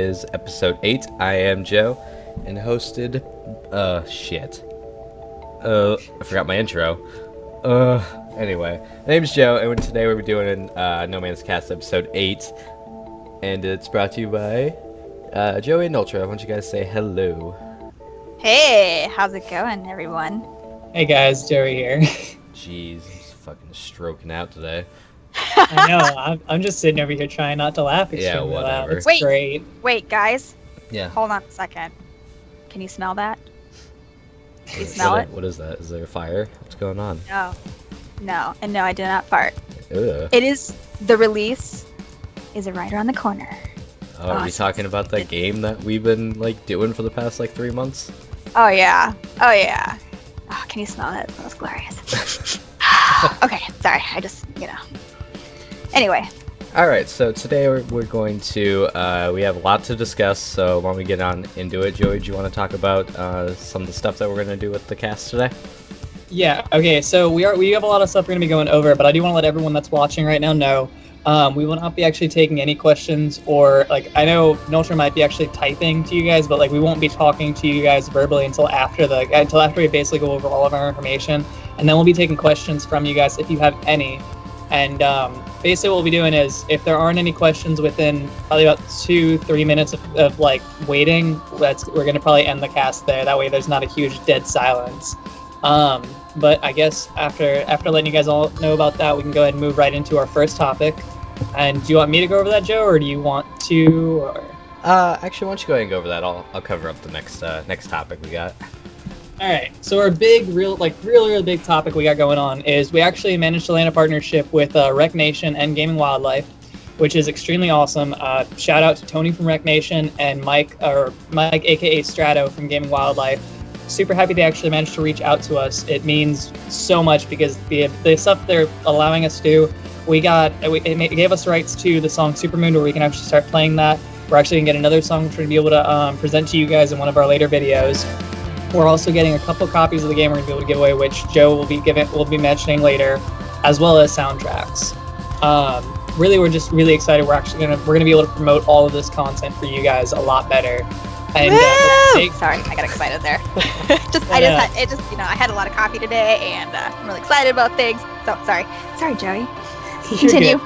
is episode 8. I am Joe and hosted uh shit. Uh I forgot my intro. Uh anyway, my name's Joe and today we're doing uh No Man's Cast episode 8 and it's brought to you by uh Joey and Noltra. Why don't you guys to say hello? Hey, how's it going, everyone? Hey guys, Joey here. Jeez, I'm just fucking stroking out today. I know. I'm, I'm just sitting over here trying not to laugh Yeah, extremely loud. whatever. It's Wait. great. Wait, guys, Yeah. hold on a second. Can you smell that? You smell what- it? What is that? Is there a fire? What's going on? No. No, and no, I did not fart. Ugh. It is the release is it right around the corner. Oh, are we awesome. talking about that game that we've been like doing for the past like three months? Oh yeah. Oh yeah. Oh, can you smell it? That was glorious. okay, sorry. I just, you know. Anyway, All right, so today we're, we're going to uh, we have a lot to discuss. So why don't we get on into it, Joey? Do you want to talk about uh, some of the stuff that we're going to do with the cast today? Yeah. Okay. So we are we have a lot of stuff we're gonna be going over, but I do want to let everyone that's watching right now know um, we will not be actually taking any questions or like I know Noltra might be actually typing to you guys, but like we won't be talking to you guys verbally until after the until after we basically go over all of our information, and then we'll be taking questions from you guys if you have any. And um, basically, what we'll be doing is, if there aren't any questions within probably about two, three minutes of, of like waiting, that's we're gonna probably end the cast there. That way, there's not a huge dead silence. Um, but I guess after after letting you guys all know about that, we can go ahead and move right into our first topic. And do you want me to go over that, Joe, or do you want to? Or... Uh, actually, why don't you go ahead and go over that? I'll, I'll cover up the next uh, next topic we got. All right. So our big, real, like, really, really big topic we got going on is we actually managed to land a partnership with uh, RektNation and Gaming Wildlife, which is extremely awesome. Uh, shout out to Tony from RektNation and Mike, or Mike, aka Strato from Gaming Wildlife. Super happy they actually managed to reach out to us. It means so much because the the stuff they're allowing us to do. We got it gave us rights to the song Supermoon, where we can actually start playing that. We're actually gonna get another song which we're gonna be able to um, present to you guys in one of our later videos. We're also getting a couple copies of the game we're gonna be able to give away, which Joe will be giving will be mentioning later, as well as soundtracks. Um, really, we're just really excited. We're actually gonna we're gonna be able to promote all of this content for you guys a lot better. And uh, take- sorry, I got excited there. just, I just, had, it just, you know, I had a lot of coffee today, and uh, I'm really excited about things. So sorry, sorry, Joey. Continue.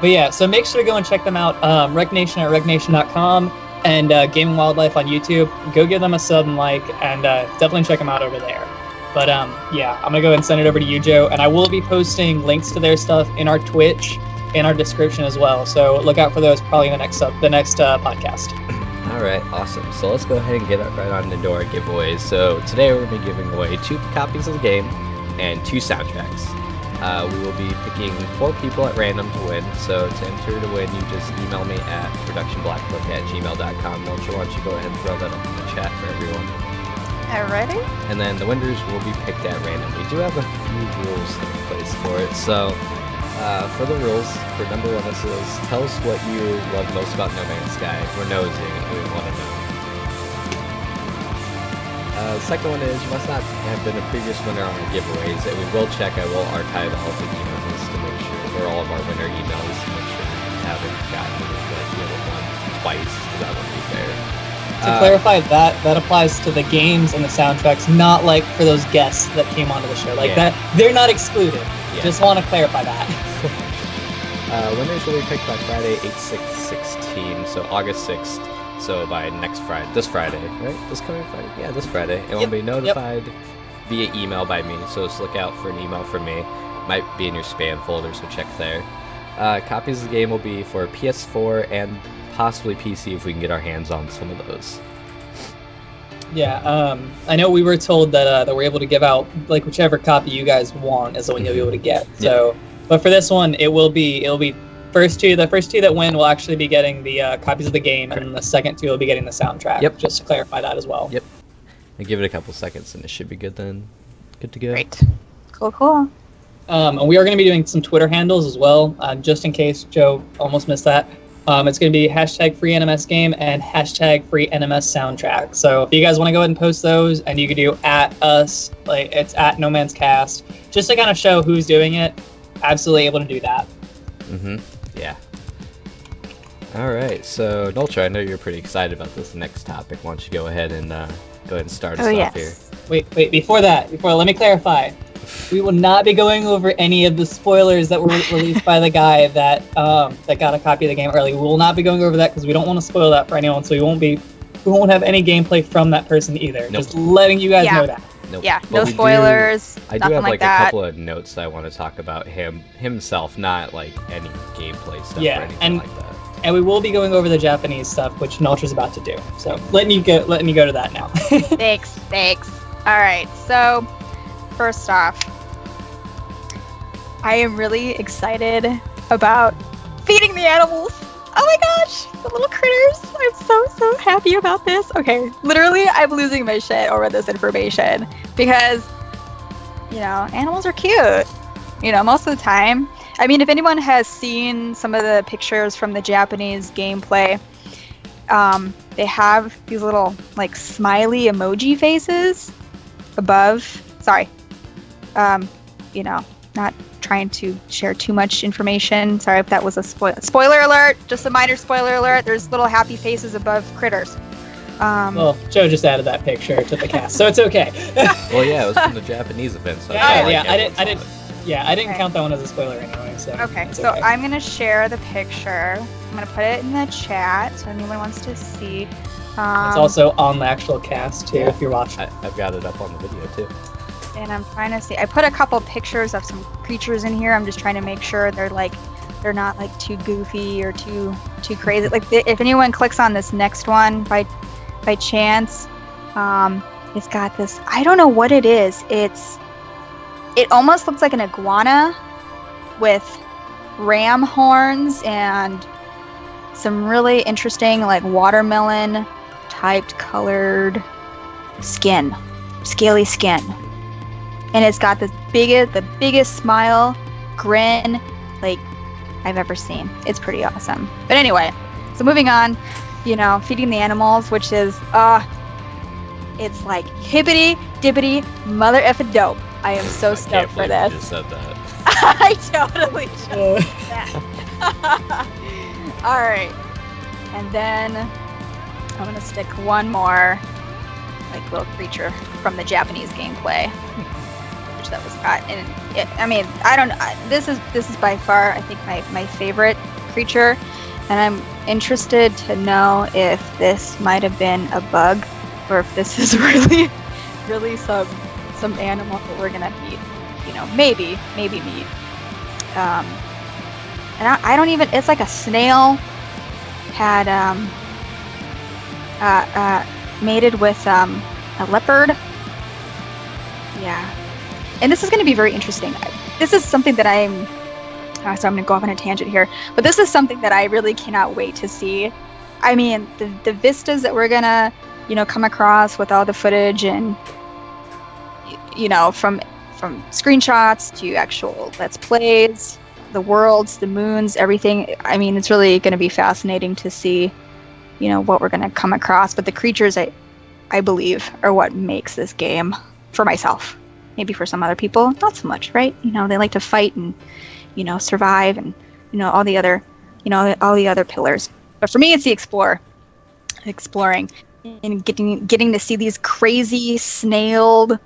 But yeah, so make sure to go and check them out. Um, RektNation at RektNation.com and uh, Gaming Wildlife on YouTube. Go give them a sub and like, and uh, definitely check them out over there. But um, yeah, I'm gonna go and send it over to you, Joe, and I will be posting links to their stuff in our Twitch, in our description as well. So look out for those probably in the next sub, the next uh, podcast. All right, awesome. So let's go ahead and get right on into our giveaways. So today we're to be giving away two copies of the game and two soundtracks. Uh, we will be picking four people at random to win. So to enter to win, you just email me at productionblackbook at gmail.com. Why don't you go ahead and throw that up in the chat for everyone. Alrighty. And then the winners will be picked at random. We do have a few rules in place for it. So uh, for the rules, for number one, this is tell us what you love most about No Man's Sky. We're nosy and we want to know. Uh, the second one is you must not have been a previous winner on our giveaways. And we will check. I will archive all of the emails to make sure, or all of our winner emails to make sure you haven't gotten like you haven't won twice. That wouldn't be fair. To Uh, clarify that, that applies to the games and the soundtracks, not like for those guests that came onto the show. Like Yeah. that, they're not excluded. Yeah. Just want to clarify that. Uh, winners will be picked by Friday, 8 6 16, so August 6th. So by next Friday, this Friday, right? This coming Friday? Yeah, this Friday. It will Yep, be yep. notified via email by me, so just look out for an email from me. Might be in your spam folder, so check there. Uh, copies of the game will be for PS4 and possibly PC if we can get our hands on some of those. Yeah, um, I know we were told that uh, that we're able to give out like whichever copy you guys want is the one you'll be able to get. So, but for this one, it will be it'll be first two. The first two that win will actually be getting the uh, copies of the game, and then the second two will be getting the soundtrack. Yep. Just to clarify that as well. Yep. And give it a couple seconds and it should be good then. Good to go. Great. Cool, cool. Um, and we are going to be doing some Twitter handles as well, uh, just in case Joe almost missed that. Um, it's going to be hashtag free NMS game and hashtag free NMS soundtrack. So if you guys want to go ahead and post those, and you can do at us, like it's at No Man's Cast, just to kind of show who's doing it. Absolutely able to do that. Mm-hmm. Yeah. All right, so Noltra, I know you're pretty excited about this next topic. Why don't you go ahead and uh, go ahead and start us Oh off yes. here? Wait, wait. Before that, before let me clarify. We will not be going over any of the spoilers that were released by the guy that um, that got a copy of the game early. We will not be going over that because we don't want to spoil that for anyone. So we won't be we won't have any gameplay from that person either. Nope. Just letting you guys Yeah. know that. Nope. Yeah, But no we do- spoilers. I do have like, like, a couple of notes that I want to talk about him himself, not like any gameplay stuff Yeah, or anything and- like that. And we will be going over the Japanese stuff, which Noltra's about to do. So let me go letting you go to that now. Thanks, thanks. All right, so first off, I am really excited about feeding the animals. Oh my gosh, the little critters. I'm so, so happy about this. Okay, literally, I'm losing my shit over this information because, you know, animals are cute. You know, most of the time. I mean, if anyone has seen some of the pictures from the Japanese gameplay, um, they have these little like smiley emoji faces above. Sorry, um, you know, not trying to share too much information. Sorry if that was a spoil- spoiler alert. Just a minor spoiler alert. There's little happy faces above critters. Um, well, Joe just added that picture to the cast, so it's okay. Well, yeah, it was from the Japanese event, so I Yeah, felt yeah, I didn't- I didn't- yeah, I didn't Okay. count that one as a spoiler anyway. So Okay, it's so I'm gonna share the picture. I'm gonna put it in the chat so anyone wants to see. Um, It's also on the actual cast too, if you're watching. I, I've got it up on the video too. And I'm trying to see. I put a couple pictures of some creatures in here. I'm just trying to make sure they're like they're not like too goofy or too too crazy. Like if anyone clicks on this next one by by chance, um, it's got this. I don't know what it is. It's it almost looks like an iguana with ram horns and some really interesting like watermelon typed colored skin scaly skin and it's got the biggest the biggest smile grin like i've ever seen. It's pretty awesome. But anyway so moving on you know feeding the animals which is uh it's like hippity dippity mother effing dope. I am so I stoked can't for believe you just said that. i totally just Uh, all right. And then i'm gonna stick one more like little creature from the japanese gameplay that was got and it, i mean i don't I, this is this is by far i think my, my favorite creature. And i'm interested to know if this might have been a bug or if this is really really some some animal that we're gonna meet you know maybe maybe meet um and I, I don't even it's like a snail had um uh, uh mated with um a leopard. Yeah and this is going to be very interesting. This is something that i'm uh, so i'm going to go off on a tangent here but this is something that i really cannot wait to see. I mean the, the vistas that we're to you know come across with all the footage and you know from from screenshots to actual let's plays the worlds the moons everything i mean it's really going to be fascinating to see you know what we're going to come across. But the creatures i i believe are what makes this game for myself maybe for some other people not so much right you know they like to fight and you know survive and you know all the other you know all the other pillars but for me it's the explore exploring and getting getting to see these crazy snail-eyed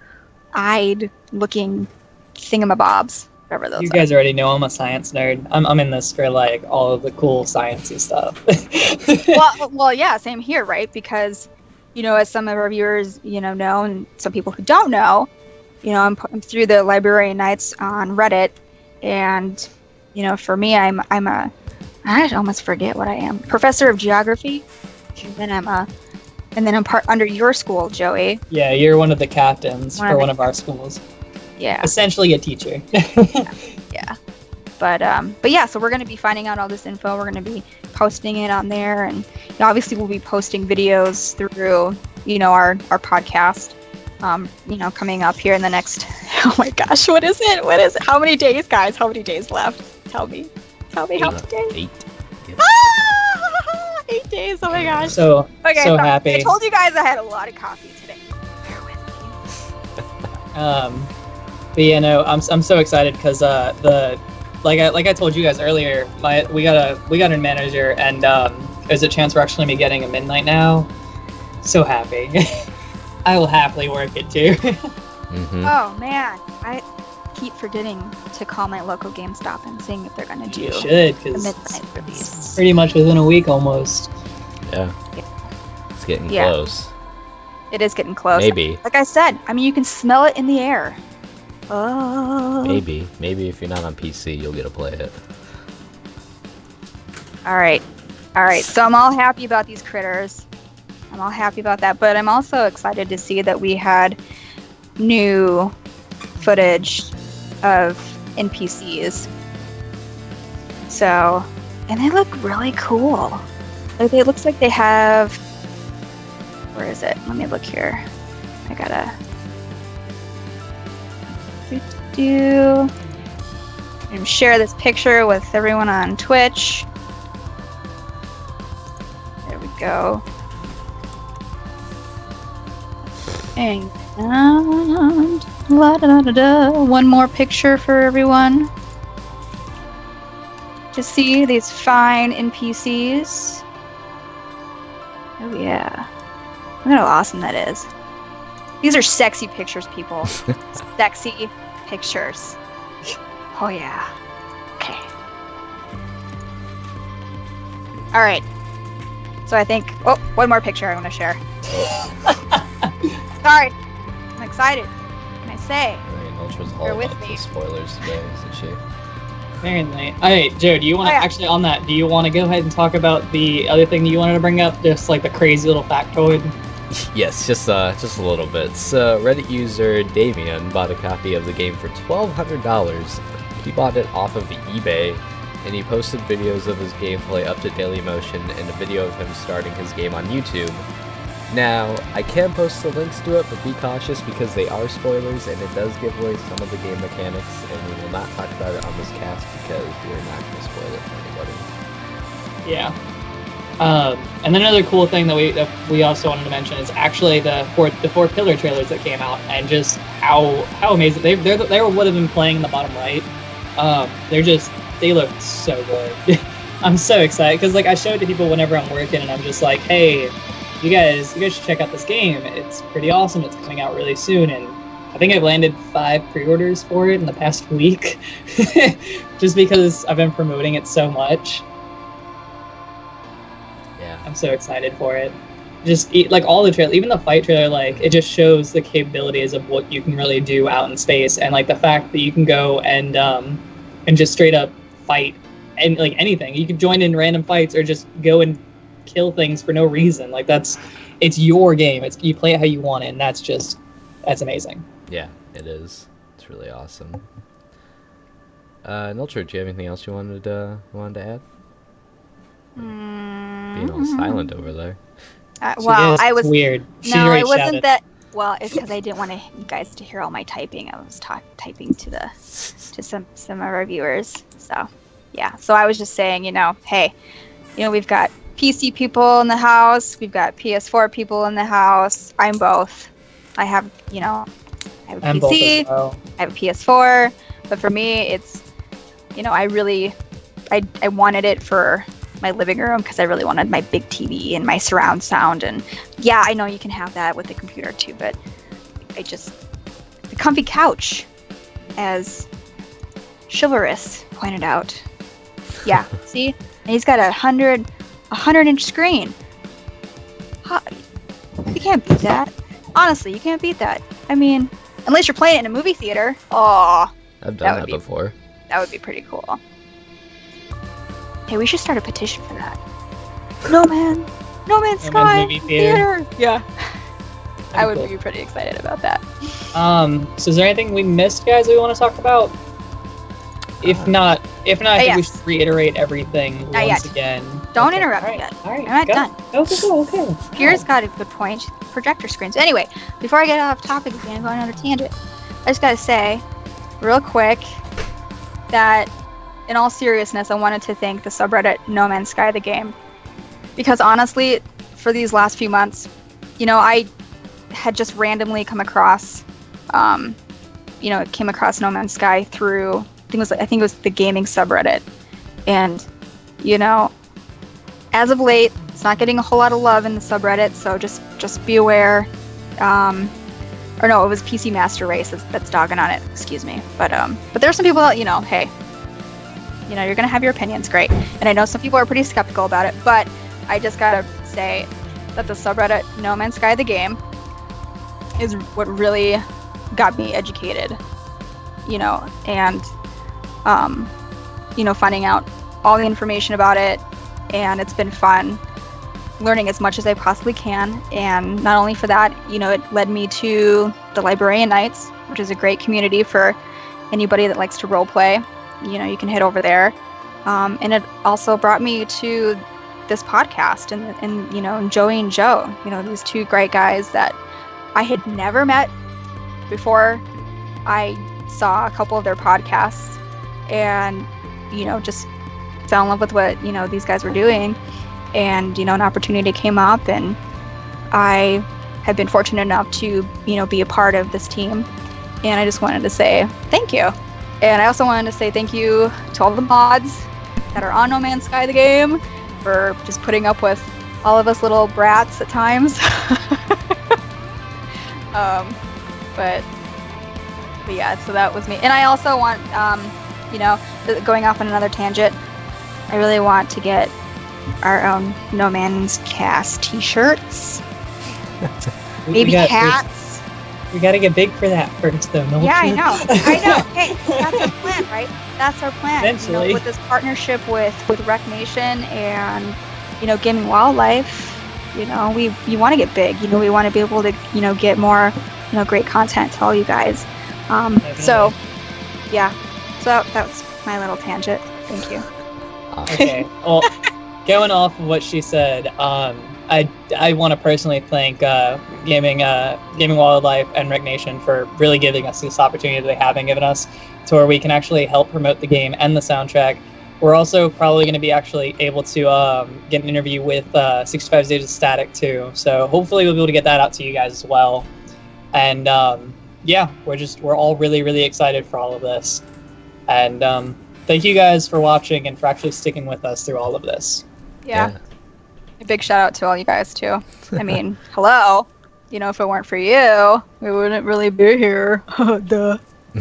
looking thingamabobs whatever those you are guys already know I'm a science nerd. I'm, I'm in this for like all of the cool sciencey stuff. well, well, yeah, same here, right? Because, you know, as some of our viewers, you know, know, and some people who don't know, you know, I'm, I'm through the librarian nights on Reddit, and, you know, for me, I'm I'm a, I almost forget what I am, professor of geography, and then I'm a, and then I'm part under your school, Joey. yeah, you're one of the captains One for of the one of our schools. Yeah. Essentially a teacher. Yeah. But um but yeah so we're going to be finding out all this info we're going to be posting it on there and you know, obviously we'll be posting videos through you know our our podcast um you know coming up here in the next oh my gosh what is it? What is it? How many days guys? How many days left? Tell me. Tell me how many days? Eight. ah, eight days oh my gosh. So okay so sorry. i told you guys i had a lot of coffee today. Bear with me. Um, but yeah, no, I'm, I'm so excited because uh, the like I like I told you guys earlier, my we got a we got a manager, and um, there's a chance we're actually gonna be getting a midnight now. So happy. I will happily work it too. hmm Oh man, I keep forgetting to call my local GameStop and seeing if they're gonna do you should, because midnight release. pretty much within a week almost. Yeah. It's getting Yeah. close. It is getting close. Maybe. Like I said, I mean, you can smell it in the air. Oh. Maybe. Maybe if you're not on PC, you'll get to play it. All right. All right. So I'm all happy about these critters. I'm all happy about that. But I'm also excited to see that we had new footage of NPCs. So, and they look really cool. Like, it looks like they have. Where is it? Let me look here. I gotta. Do. And share this picture with everyone on Twitch. There we go. And la da da da. One more picture for everyone to see these fine NPCs. Oh yeah, look at how awesome that is. These are sexy pictures, people. sexy pictures. Oh yeah. Okay. All right. So I think. Oh, one more picture I want to share. Sorry, I'm excited. What can I say? Right, Noltra's all Bear with about me. the spoilers today, isn't she? Apparently. Alright, Joe, do you want Oh, to yeah. actually on that? Do you want to go ahead and talk about the other thing that you wanted to bring up? Just like the crazy little factoid. Yes, just uh, just a little bit. So Reddit user Damien bought a copy of the game for twelve hundred dollars. He bought it off of eBay, and he posted videos of his gameplay up to Daily Motion and a video of him starting his game on YouTube. Now, I can post the links to it, but be cautious because they are spoilers, and it does give away some of the game mechanics, and we will not talk about it on this cast because we're not going to spoil it for anybody. Yeah. Um, and then another cool thing that we that we also wanted to mention is actually the four the four pillar trailers that came out and just how how amazing they they're, they would have been playing in the bottom right. Um, they're just they look so good. I'm so excited because like I show it to people whenever I'm working and I'm just like, hey, you guys you guys should check out this game. It's pretty awesome. It's coming out really soon and. I think I've landed five pre-orders for it in the past week, just because I've been promoting it so much. Yeah. I'm so excited for it. Just like all the trailer, even the fight trailer, like it just shows the capabilities of what you can really do out in space, and like the fact that you can go and um, and just straight up fight and like anything. You can join in random fights or just go and kill things for no reason. Like that's it's your game. It's you play it how you want it, and that's just that's amazing. Yeah, it is. It's really awesome. Uh, Noltra, do you have anything else you wanted uh, wanted to add? Being all silent over there. Uh, well. I was weird. She no, already it wasn't that. Well, it's because I didn't want to, you guys to hear all my typing. I was ta- typing to the to some some of our viewers. So, yeah. So I was just saying, you know, hey, you know, we've got PC people in the house. We've got PS4 people in the house. I'm both. I have, you know, I have a I'm PC. well. I have a PS4, but for me, it's you know, I really, I I wanted it for my living room because I really wanted my big TV and my surround sound. And yeah, I know you can have that with the computer too, but I just the comfy couch, as chivalrous pointed out. Yeah, see, and he's got a hundred, a hundred inch screen. How- You can't beat that. Honestly, you can't beat that. I mean, unless you're playing it in a movie theater. Oh, I've done would that, be- before. that would be pretty cool. Hey, we should start a petition for that. No man, No Man's No Man's Sky movie theater. Yeah, I would Cool. be pretty excited about that. Um, so is there anything we missed, guys, that we want to talk about? If Uh, not, if not, I uh, think we should reiterate everything Not once yet. again. Don't Okay, interrupt me alright, yet. alright, I'm not go. done. Okay, go, okay. Pierre's got a good point. Projector screens. Anyway, before I get off topic again, going on a tangent, I just gotta say, real quick, that in all seriousness, I wanted to thank the subreddit No Man's Sky the game, because honestly, for these last few months, you know, I had just randomly come across, um, you know, came across No Man's Sky through I think it was I think it was the gaming subreddit, and you know, as of late, it's not getting a whole lot of love in the subreddit. So just just be aware. Um, or no, it was PC Master Race that's, that's dogging on it. Excuse me, but um, but there's some people that you know, hey, you know, you're gonna have your opinions, great. And I know some people are pretty skeptical about it, but I just gotta say that the subreddit No Man's Sky the game is what really got me educated, you know, and um, you know, finding out all the information about it, and it's been fun learning as much as I possibly can. And not only for that, you know, it led me to the Librarian Nights, which is a great community for anybody that likes to role play. You know, you can head over there. Um, and it also brought me to this podcast and, and you know, Joey and Joe, you know, these two great guys that I had never met before I saw a couple of their podcasts and, you know, just fell in love with what, you know, these guys were doing. And, you know, an opportunity came up and I have been fortunate enough to, you know, be a part of this team. And I just wanted to say thank you. And I also wanted to say thank you to all the mods that are on No Man's Sky the game for just putting up with all of us little brats at times. um, but, but yeah, so that was me. And I also want, um, you know, going off on another tangent, I really want to get our own No Man's Cast t-shirts, We- we maybe got- hats. We gotta get big for that first, though. No Yeah, I know. I know. Hey, that's our plan, right? That's our plan. You Eventually. know, with this partnership with with RektNation and you know Gaming Wildlife, you know we you want to get big. You know we want to be able to you know get more you know great content to all you guys. Um, so yeah, so that was my little tangent. Thank you. Okay. Well, going off of what she said, um, I, I want to personally thank uh, Gaming uh, Gaming Wildlife and RektNation for really giving us this opportunity that they haven't given us to where we can actually help promote the game and the soundtrack. We're also probably going to be actually able to um, get an interview with uh, 65 Days of Static too. So hopefully we'll be able to get that out to you guys as well. And um, yeah, we're just we're all really really excited for all of this. And um, thank you guys for watching and for actually sticking with us through all of this. Yeah. A big shout out to all you guys too. I mean, hello. You know, if it weren't for you, we wouldn't really be here. Duh.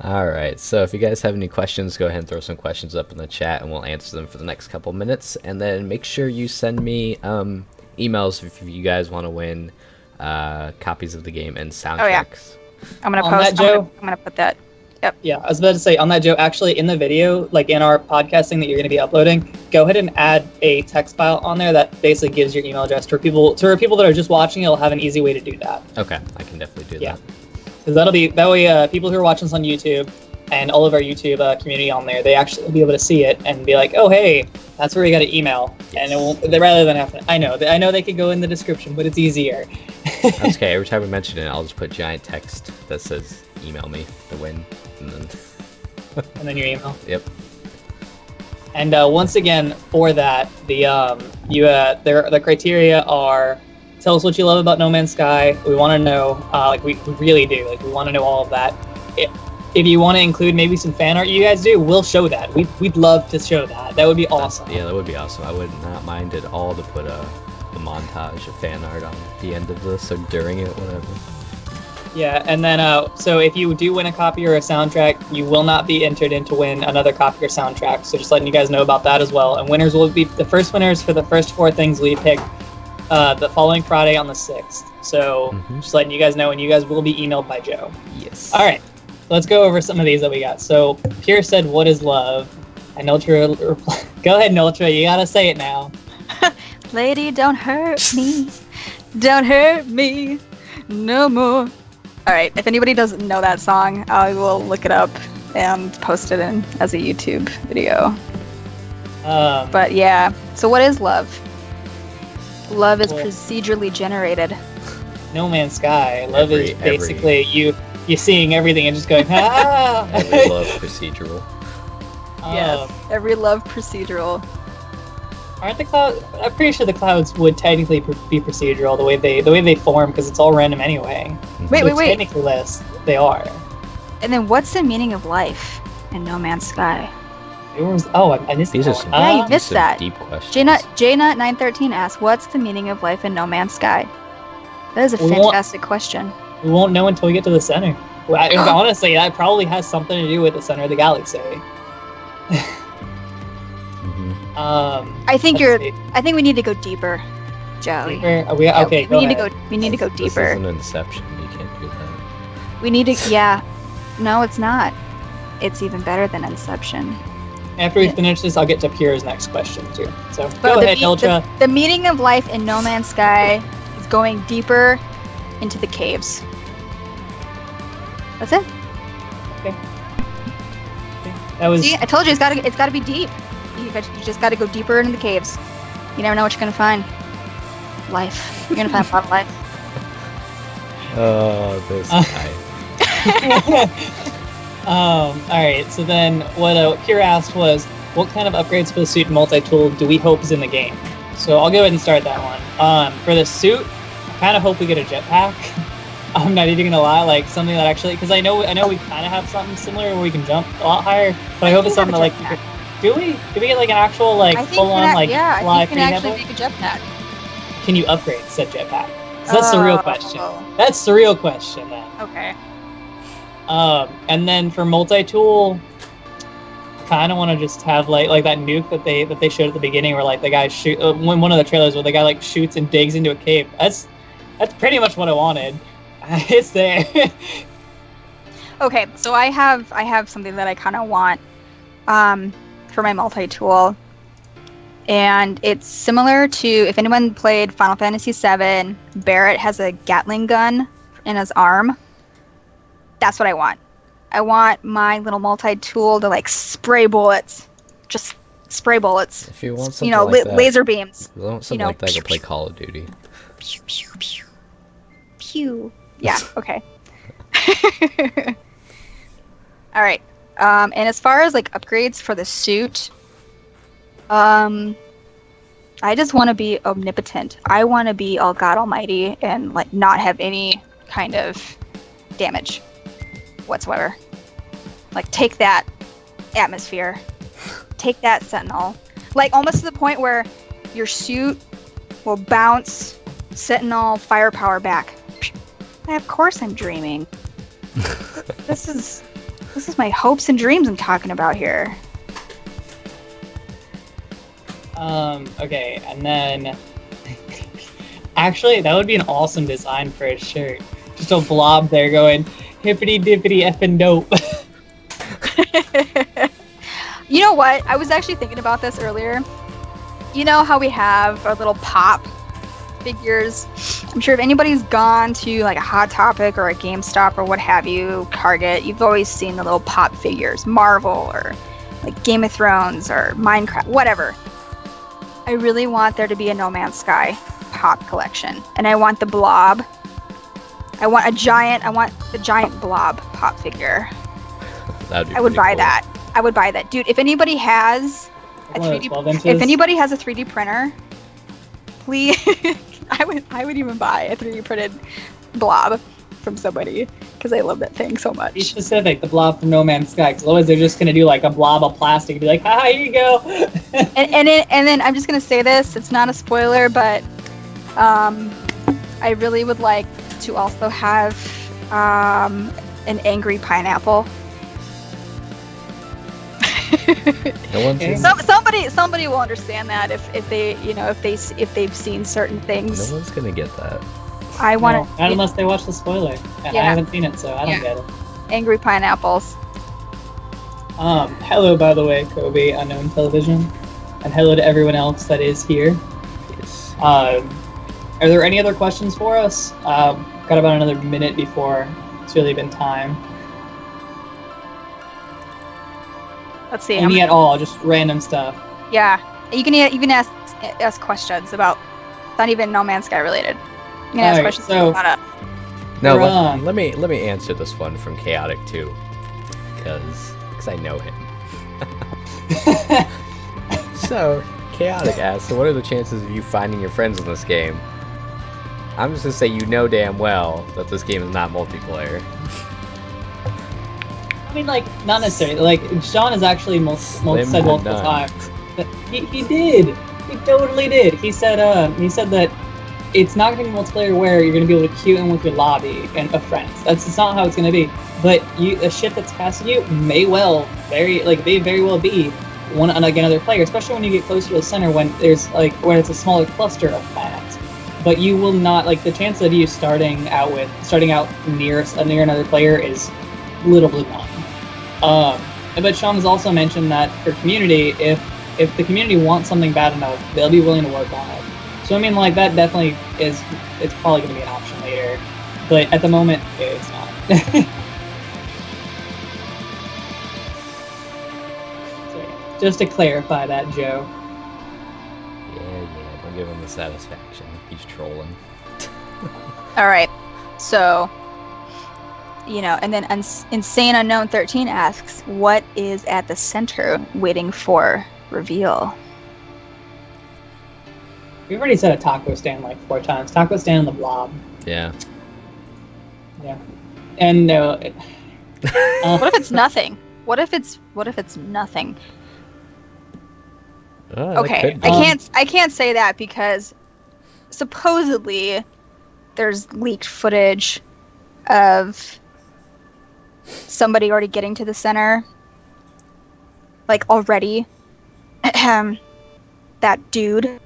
All right. So if you guys have any questions, go ahead and throw some questions up in the chat, and we'll answer them for the next couple minutes. And then make sure you send me um, emails if you guys want to win uh, copies of the game and soundtracks. Oh, yeah. soundtracks. I'm gonna On post. that, I'm, gonna, Joe? I'm gonna put that. Yeah, I was about to say on that, Joe. Actually, in the video, like in our podcasting that you're going to be uploading, go ahead and add a text file on there that basically gives your email address to people. To people that are just watching, it'll have an easy way to do that. Okay, I can definitely do Yeah. that. Because that'll be that way. Uh, people who are watching this on YouTube and all of our YouTube uh, community on there, they actually will be able to see it and be like, "Oh, hey, that's where we got an email." And it won't. They, rather than have to, I know. I know they could go in the description, but it's easier. That's okay. Every time we mention it, I'll just put giant text that says "email me the win," and then and then your email. Yep. And uh, once again, for that, the um, you uh, there the criteria are tell us what you love about No Man's Sky. We want to know, uh, like we, really do, like we want to know all of that. If, if you want to include maybe some fan art, you guys do, we'll show that. We we'd love to show that. That would be awesome. yeah, that would be awesome. I would not mind at all to put a, a montage of fan art on the end of this or during it, whatever. Yeah, and then uh, so if you do win a copy or a soundtrack, you will not be entered in to win another copy or soundtrack. So just letting you guys know about that as well. And winners will be the first winners for the first four things we pick uh, the following Friday on the sixth. So Mhm. just letting you guys know, and you guys will be emailed by Joe. Yes. All right, let's go over some of these that we got. So Pierce said, "What is love?" And Noltra, repl- go ahead, Noltra. You gotta say it now. Lady, don't hurt me. Don't hurt me no more. All right. If anybody doesn't know that song, I will look it up and post it in as a YouTube video. Um, But yeah. So what is love? Love is Well- procedurally generated. No Man's Sky. Love is Every- every- basically you you seeing everything and just going ah. Every love procedural. Um, yes. Every love procedural. Aren't the clouds? I'm pretty sure the clouds would technically pr- be procedural the way they the way they form because it's all random anyway. Wait, So wait, wait. Technically, less they are. And then what's the meaning of life in No Man's Sky? There was, oh, I, I missed These that are some, Yeah, you missed that. deep question. Jana Jnut nine thirteen asks, "What's the meaning of life in No Man's Sky?" That is a We fantastic question. We won't know until we get to the center. Well, I, honestly, that probably has something to do with the center of the galaxy. Um, I think you're. see. I think we need to go deeper, Joey. Deeper? Are we, Yeah, okay, we go need ahead. to go. We need to go This deeper. is an Inception. You can't do that. We need to. Yeah. No, it's not. It's even better than Inception. After we finish this, I'll get to Pierre's next question too. So But go the, ahead, me- Noltra. the, the meaning of life in No Man's Sky is going deeper into the caves. That's it. Okay. That was See, I told you it's got to. It's got to be deep. You, got, you just got to go deeper into the caves. You never know what you're gonna find. Life. You're gonna find a lot of life. Oh, this Uh, guy. um, all right. So then, what uh, Pierre asked was, what kind of upgrades for the suit and multi-tool do we hope is in the game? So I'll go ahead and start that one. Um, for the suit, I kind of hope we get a jetpack. I'm not even gonna lie, like something that actually, because I know I know we kind of have something similar where we can jump a lot higher, but I, hope it's something that like a do we do we get like an actual like full on like yeah, I think you can actually make a jetpack. Can you upgrade said jetpack? So that's the real Oh, question. That's the real question then. Okay. Um, and then for multi-tool, kind of want to just have like like that nuke that they that they showed at the beginning, where like the guy shoot uh, one one of the trailers where the guy like shoots and digs into a cave. That's that's pretty much what I wanted. it's there. Okay, so I have I have something that I kind of want um, for my multi-tool, and it's similar to if anyone played Final Fantasy VII. Barret has a Gatling gun in his arm. That's what I want. I want my little multi-tool to like spray bullets, just spray bullets. If you want something You know, like la- laser beams. if you want something know, like that, pew, play pew. Call of Duty. Pew pew pew. Pew. Yeah. Okay. All right. Um, and as far as like upgrades for the suit, um, I just want to be omnipotent. I want to be all God Almighty and like not have any kind of damage whatsoever. Like take that atmosphere, take that Sentinel, like almost to the point where your suit will bounce Sentinel firepower back. Of course, I'm dreaming. this is this is my hopes and dreams I'm talking about here. um, okay, and then actually that would be an awesome design for a shirt. Just a blob there going hippity dippity effing dope. you know what? I was actually thinking about this earlier. You know how we have our little pop figures? I'm sure if anybody's gone to like a Hot Topic or a GameStop or what have you, Target, you've always seen the little pop figures, Marvel or like Game of Thrones or Minecraft, whatever. I really want there to be a No Man's Sky pop collection, and I want the blob. I want a giant. I want the giant blob pop figure. That'd be I would buy cool. that. I would buy that, dude. If anybody has a One 3D, 12 if anybody has a 3D printer, please, I would, I would even buy a 3D printed blob from somebody because I love that thing so much. Be specific, the blob from No Man's Sky, because otherwise they're just gonna do like a blob of plastic and be like, "Haha, here you go." And and, it, and then I'm just gonna say this. It's not a spoiler, but um, I really would like to also have um, an angry pineapple. No one's gonna, Some, somebody somebody will understand that if, if they you know if they if they've seen certain things. no one's gonna get that. I want No, not unless they watch the spoiler. And I haven't seen it, so I don't Yeah. get it. angry pineapples. Um, hello, by the way, Kobe, Unknown Television, and hello to everyone else that is here. Yes. Um, are there any other questions for us? Um, got about another minute before it's really been time. Let's see. I'm- Any at all, just random stuff. yeah, you can e- even ask ask questions about not even No Man's Sky related. You can ask Alright, questions so- about it. No, let, let me let me answer this one from Chaotic too, because because I know him. So Chaotic asks, so what are the chances of you finding your friends in this game? I'm just gonna say you know damn well that this game is not multiplayer. I mean, like, not necessarily. Like, Sean has actually mul- Slim said multiple times that he, he did. He totally did. He said, uh, he said that it's not going to be multiplayer where you're going to be able to queue in with your lobby and of friends. That's just not how it's going to be. But you, a ship that's passing you may well, very like, may very well be one like another player, especially when you get closer to the center when there's like when it's a smaller cluster of planets. But you will not like the chance of you starting out with starting out near uh, near another player is little to none. Um, but Sean has also mentioned that for community, if if the community wants something bad enough, they'll be willing to work on it. So I mean, like that definitely is it's probably going to be an option later, but at the moment it's not. so, just to clarify that, Joe. Yeah, yeah. Don't give him the satisfaction. He's trolling. All right. So, you know, and then Uns- Insane Unknown 13 asks, what is at the center waiting for reveal? We've already said a taco stand like four times. Taco stand and the blob. Yeah. Yeah. And no. it- uh, What if it's nothing? What if it's what if it's nothing? Oh, Okay. I Um, can't I can't say that because supposedly there's leaked footage of somebody already getting to the center. Like already. Ahem. Um, that dude.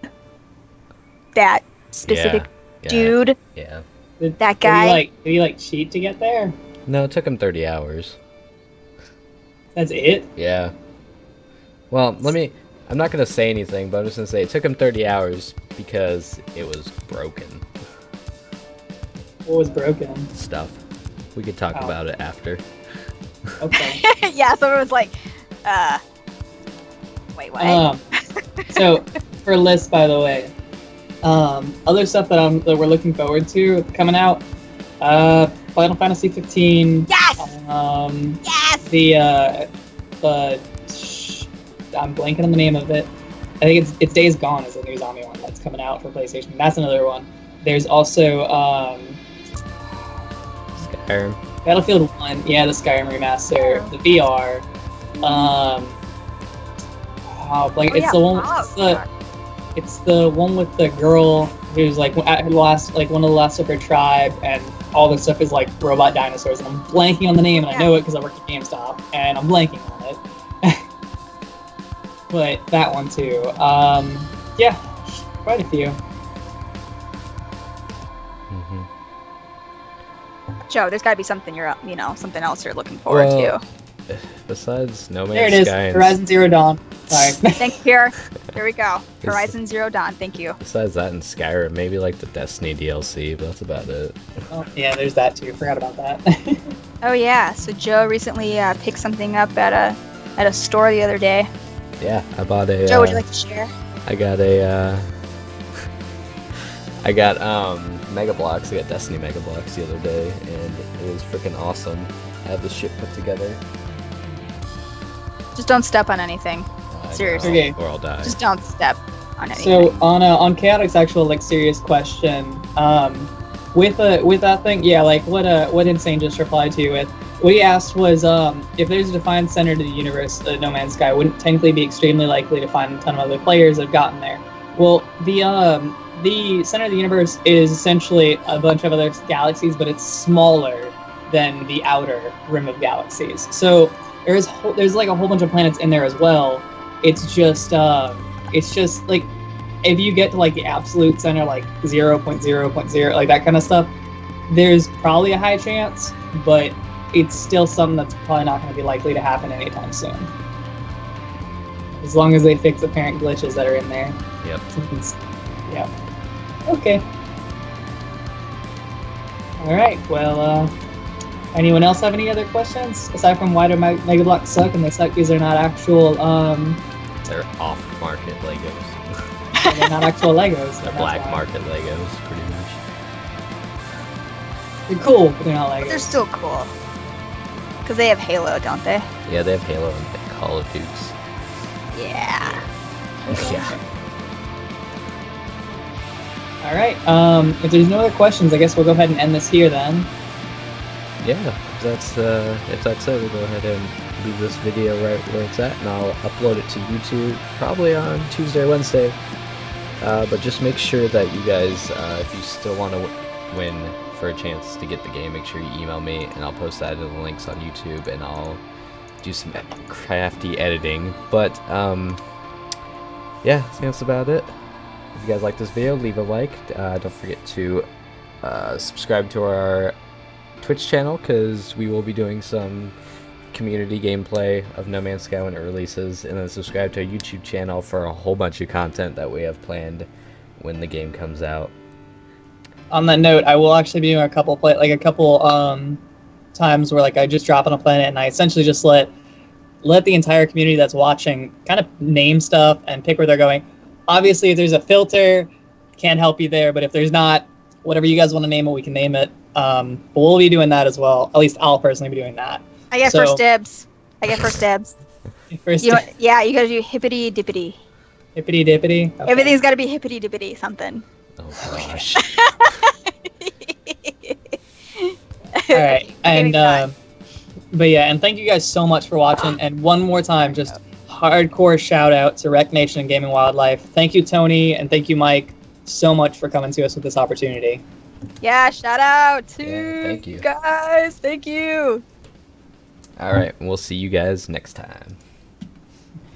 That specific yeah, dude. Yeah. did, That Did guy. he like did he like cheat to get there? No, it took him 30 hours. That's it? Yeah. Well, let me. I'm not gonna say anything, but I'm just gonna say it took him 30 hours because it was broken What was broken? stuff. We could talk Oh. about it after. Okay. yeah, so it was like, uh wait, what? um so for lists by the way. Um other stuff that I'm that we're looking forward to coming out. Uh Final Fantasy 15. yes! Um Yes! the uh the sh- I'm blanking on the name of it. I think it's it's Days Gone is the new zombie one that's coming out for PlayStation. That's another one. There's also um Skyrim. Battlefield One, yeah, the Skyrim remaster, the VR. Um, oh, like Oh, it's yeah, the one. It's the it's the one with the girl who's like at her last, like one of the last of her tribe, and all this stuff is like robot dinosaurs. And I'm blanking on the name, and I know it because I work at GameStop, and I'm blanking on it. but that one too. Um, yeah, quite a few. Joe, there's got to be something you're, you know, something else you're looking forward Well, to. Besides No Man's Sky. There it is, Sky. Horizon Zero Dawn. Sorry. Thank you. Here, here we go. Horizon Zero Dawn. Thank you. Besides that and Skyrim, maybe like the Destiny DLC, but that's about it. oh, yeah, there's that too. Forgot about that. Oh yeah. So Joe recently uh, picked something up at a at a store the other day. Yeah, I bought a. Joe, would uh, you like to share? I got a. Uh, I got um Mega Bloks. I got Destiny Mega Bloks the other day, and it was freaking awesome. I have the shit put together. Just don't step on anything. I Seriously. Okay. Or I'll die. Just don't step on anything. So on a, on Chaotic's actual like serious question, um, with a with that thing, yeah, like what uh what insane just replied to you with. What he asked was um, if there's a defined center to the universe, uh, No Man's Sky wouldn't technically be extremely likely to find a ton of other players that have gotten there. Well, the um, the center of the universe is essentially a bunch of other galaxies, but it's smaller than the outer rim of galaxies. So there's whole, there's like a whole bunch of planets in there as well. It's just um, it's just like if you get to like the absolute center, like 0.0.0, like that kind of stuff, there's probably a high chance, but it's still something that's probably not going to be likely to happen anytime soon. As long as they fix apparent glitches that are in there. Yep. yeah. Okay. All right. Well, uh, anyone else have any other questions aside from why do my Mega Bloks suck and they suck because they're not actual um They're off-market Legos. they're not actual Legos. They're black why. market Legos, pretty much. They're cool, but they're not Legos. But they're still cool. Because they have Halo, don't they? Yeah, they have Halo and Call of Dukes. Yeah. yeah. All right. Um, if there's no other questions, I guess we'll go ahead and end this here then. yeah, if that's uh, if that's it, we'll go ahead and leave this video right where it's at, and I'll upload it to YouTube probably on Tuesday or Wednesday. Uh, but just make sure that you guys, uh, if you still want to win for a chance to get the game, make sure you email me, and I'll post that in the links on YouTube, and I'll do some crafty editing. But um, yeah, I think that's about it. If you guys like this video, leave a like. Uh, don't forget to uh, subscribe to our Twitch channel because we will be doing some community gameplay of No Man's Sky when it releases, and then subscribe to our YouTube channel for a whole bunch of content that we have planned when the game comes out. On that note, I will actually be doing a couple play like a couple um times where like I just drop on a planet and I essentially just let let the entire community that's watching kind of name stuff and pick where they're going. Obviously, if there's a filter, can't help you there. But if there's not, whatever you guys want to name it, we can name it. Um, but we'll be doing that as well. At least I'll personally be doing that. I get So- first dibs. I get first dibs. First, You know, yeah, you gotta do hippity dippity. hippity dippity. Okay. Everything's gotta be hippity dippity something. Oh gosh. All right, and uh, um, but yeah, and thank you guys so much for watching. And one more time, just hardcore shout out to RektNation and Gaming Wildlife. Thank you, Tony, and thank you, Mike, so much for coming to us with this opportunity. yeah, shout out to Yeah, thank you. guys. Thank you. All right, we'll see you guys next time.